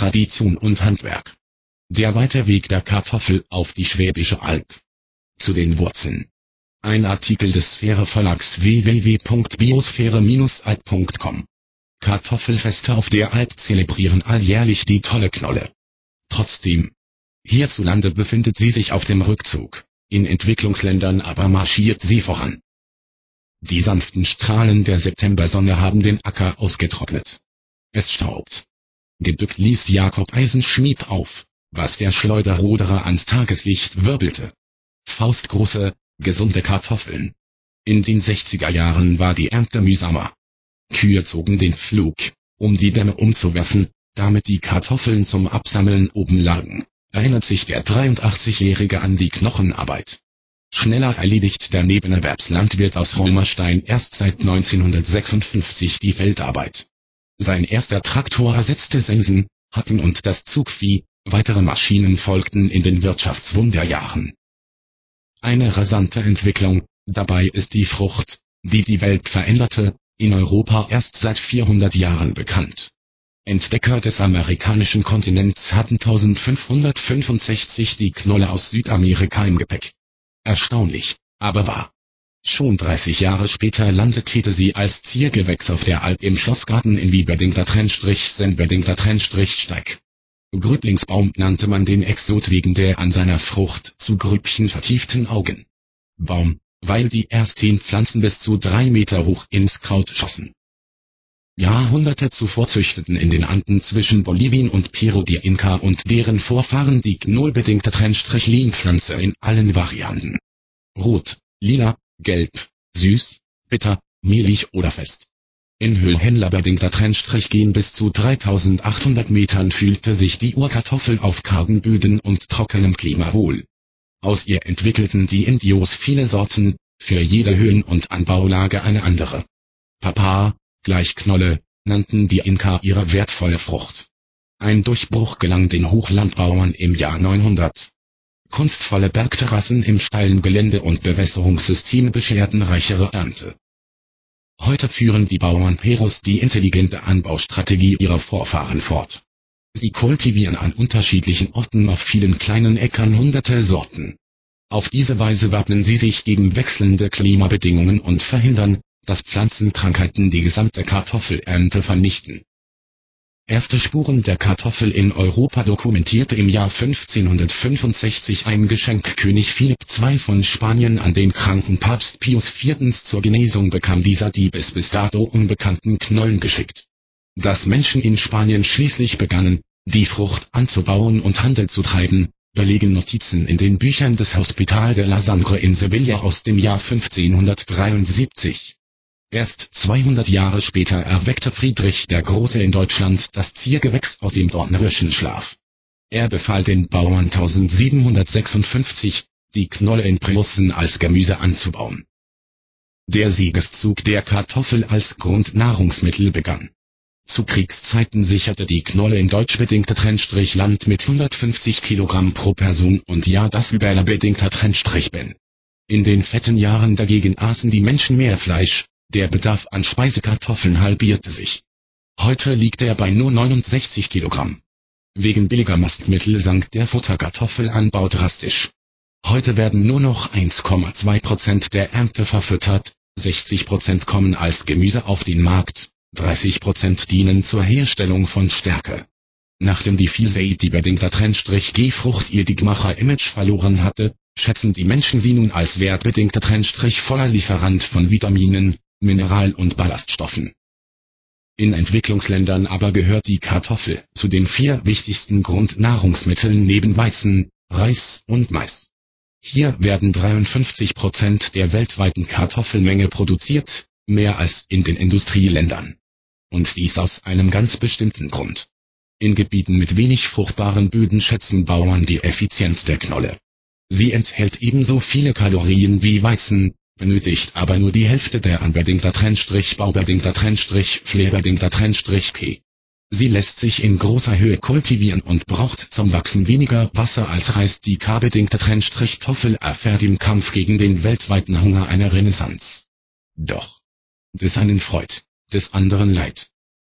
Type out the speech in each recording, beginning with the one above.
Tradition und Handwerk. Der weite Weg der Kartoffel auf die Schwäbische Alb. Zu den Wurzeln. Ein Artikel des Sphäre Verlags www.biosphäre-alb.com Kartoffelfeste auf der Alp zelebrieren alljährlich die tolle Knolle. Trotzdem. Hierzulande befindet sie sich auf dem Rückzug, in Entwicklungsländern aber marschiert sie voran. Die sanften Strahlen der Septembersonne haben den Acker ausgetrocknet. Es staubt. Gebückt liest Jakob Eisenschmied auf, was der Schleuderruderer ans Tageslicht wirbelte. Faustgroße, gesunde Kartoffeln. In den 60er Jahren war die Ernte mühsamer. Kühe zogen den Flug, um die Dämme umzuwerfen, damit die Kartoffeln zum Absammeln oben lagen, erinnert sich der 83-Jährige an die Knochenarbeit. Schneller erledigt der Nebenerwerbslandwirt aus Römerstein erst seit 1956 die Feldarbeit. Sein erster Traktor ersetzte Sensen, Hacken und das Zugvieh, weitere Maschinen folgten in den Wirtschaftswunderjahren. Eine rasante Entwicklung, dabei ist die Frucht, die die Welt veränderte, in Europa erst seit 400 Jahren bekannt. Entdecker des amerikanischen Kontinents hatten 1565 die Knolle aus Südamerika im Gepäck. Erstaunlich, aber wahr. Schon 30 Jahre später landete sie als Ziergewächs auf der Alp im Schlossgarten in Wieberdingler-Senberdingler-Steig. Grüblingsbaum nannte man den Exot wegen der an seiner Frucht zu Grübchen vertieften Augen. Baum, weil die ersten Pflanzen bis zu drei Meter hoch ins Kraut schossen. Jahrhunderte zuvor züchteten in den Anden zwischen Bolivien und Peru die Inka und deren Vorfahren die knollbedingte Trennstrich-Lehmpflanze in allen Varianten. Rot, lila, gelb, süß, bitter, mehlig oder fest. In höhenlaberdingter Trennstrich gehen bis zu 3800 Metern fühlte sich die Urkartoffel auf kargen Böden und trockenem Klima wohl. Aus ihr entwickelten die Indios viele Sorten, für jede Höhen- und Anbaulage eine andere. Papa, gleich Knolle, nannten die Inka ihre wertvolle Frucht. Ein Durchbruch gelang den Hochlandbauern im Jahr 900. Kunstvolle Bergterrassen im steilen Gelände und Bewässerungssysteme bescherten reichere Ernte. Heute führen die Bauern Perus die intelligente Anbaustrategie ihrer Vorfahren fort. Sie kultivieren an unterschiedlichen Orten auf vielen kleinen Äckern hunderte Sorten. Auf diese Weise wappnen sie sich gegen wechselnde Klimabedingungen und verhindern, dass Pflanzenkrankheiten die gesamte Kartoffelernte vernichten Erste Spuren der Kartoffel in Europa dokumentierte im Jahr 1565 ein Geschenk König Philipp II von Spanien an den kranken Papst Pius IV. Zur Genesung bekam dieser die bis bis dato unbekannten Knollen geschickt. Dass Menschen in Spanien schließlich begannen, die Frucht anzubauen und Handel zu treiben, belegen Notizen in den Büchern des Hospital de la Sangre in Sevilla aus dem Jahr 1573 Erst 200 Jahre später erweckte Friedrich der Große in Deutschland das Ziergewächs aus dem dornerischen Schlaf. Er befahl den Bauern 1756, die Knolle in Präussen als Gemüse anzubauen. Der Siegeszug der Kartoffel als Grundnahrungsmittel begann. Zu Kriegszeiten sicherte die Knolle in deutschbedingter Trennstrich Land mit 150 Kilogramm pro Person und ja das überbedingter Trennstrich Ben. In den fetten Jahren dagegen aßen die Menschen mehr Fleisch, der Bedarf an Speisekartoffeln halbierte sich. Heute liegt er bei nur 69 Kilogramm. Wegen billiger Mastmittel sank der Futterkartoffelanbau drastisch. Heute werden nur noch 1,2 Prozent der Ernte verfüttert, 60 Prozent kommen als Gemüse auf den Markt, 30 Prozent dienen zur Herstellung von Stärke. Nachdem die vielseitig-bedingter Trennstrich G-Frucht ihr Digmacher-Image verloren hatte, schätzen die Menschen sie nun als wertbedingter Trennstrich voller Lieferant von Vitaminen, Mineral- und Ballaststoffen. In Entwicklungsländern aber gehört die Kartoffel zu den vier wichtigsten Grundnahrungsmitteln neben Weizen, Reis und Mais. Hier werden 53 Prozent der weltweiten Kartoffelmenge produziert, mehr als in den Industrieländern. Und dies aus einem ganz bestimmten Grund. In Gebieten mit wenig fruchtbaren Böden schätzen Bauern die Effizienz der Knolle. Sie enthält ebenso viele Kalorien wie Weizen, benötigt aber nur die Hälfte der anbedingter Trennstrich baubedingter Trennstrich flerbedingter Trennstrich K. Sie lässt sich in großer Höhe kultivieren und braucht zum Wachsen weniger Wasser als Reis. Die K-bedingte Trennstrich Toffel erfährt im Kampf gegen den weltweiten Hunger eine Renaissance. Doch. Des einen Freud, des anderen Leid.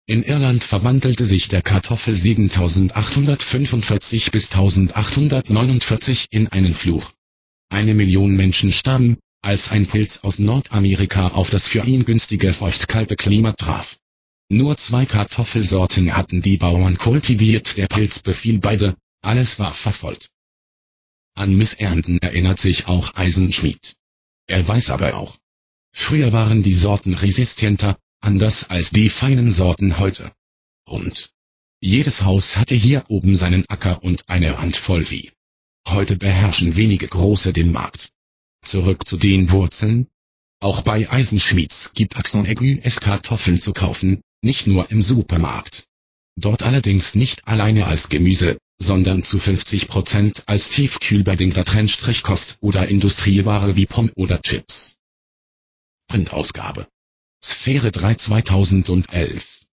In Irland verwandelte sich der Kartoffel 7845 bis 1849 in einen Fluch. Eine Million Menschen starben, als ein Pilz aus Nordamerika auf das für ihn günstige feuchtkalte Klima traf. Nur zwei Kartoffelsorten hatten die Bauern kultiviert, der Pilz befiel beide, alles war verfolgt. An Missernten erinnert sich auch Eisenschmied. Er weiß aber auch. Früher waren die Sorten resistenter, anders als die feinen Sorten heute. Und jedes Haus hatte hier oben seinen Acker und eine Handvoll Vieh. Heute beherrschen wenige Große den Markt. Zurück zu den Wurzeln. Auch bei Eisenschmieds gibt Axon es Kartoffeln zu kaufen, nicht nur im Supermarkt. Dort allerdings nicht alleine als Gemüse, sondern zu 50% als tiefkühlbedingter Trennstrichkost oder Industrieware wie Pommes oder Chips. Printausgabe Sphäre 3 2011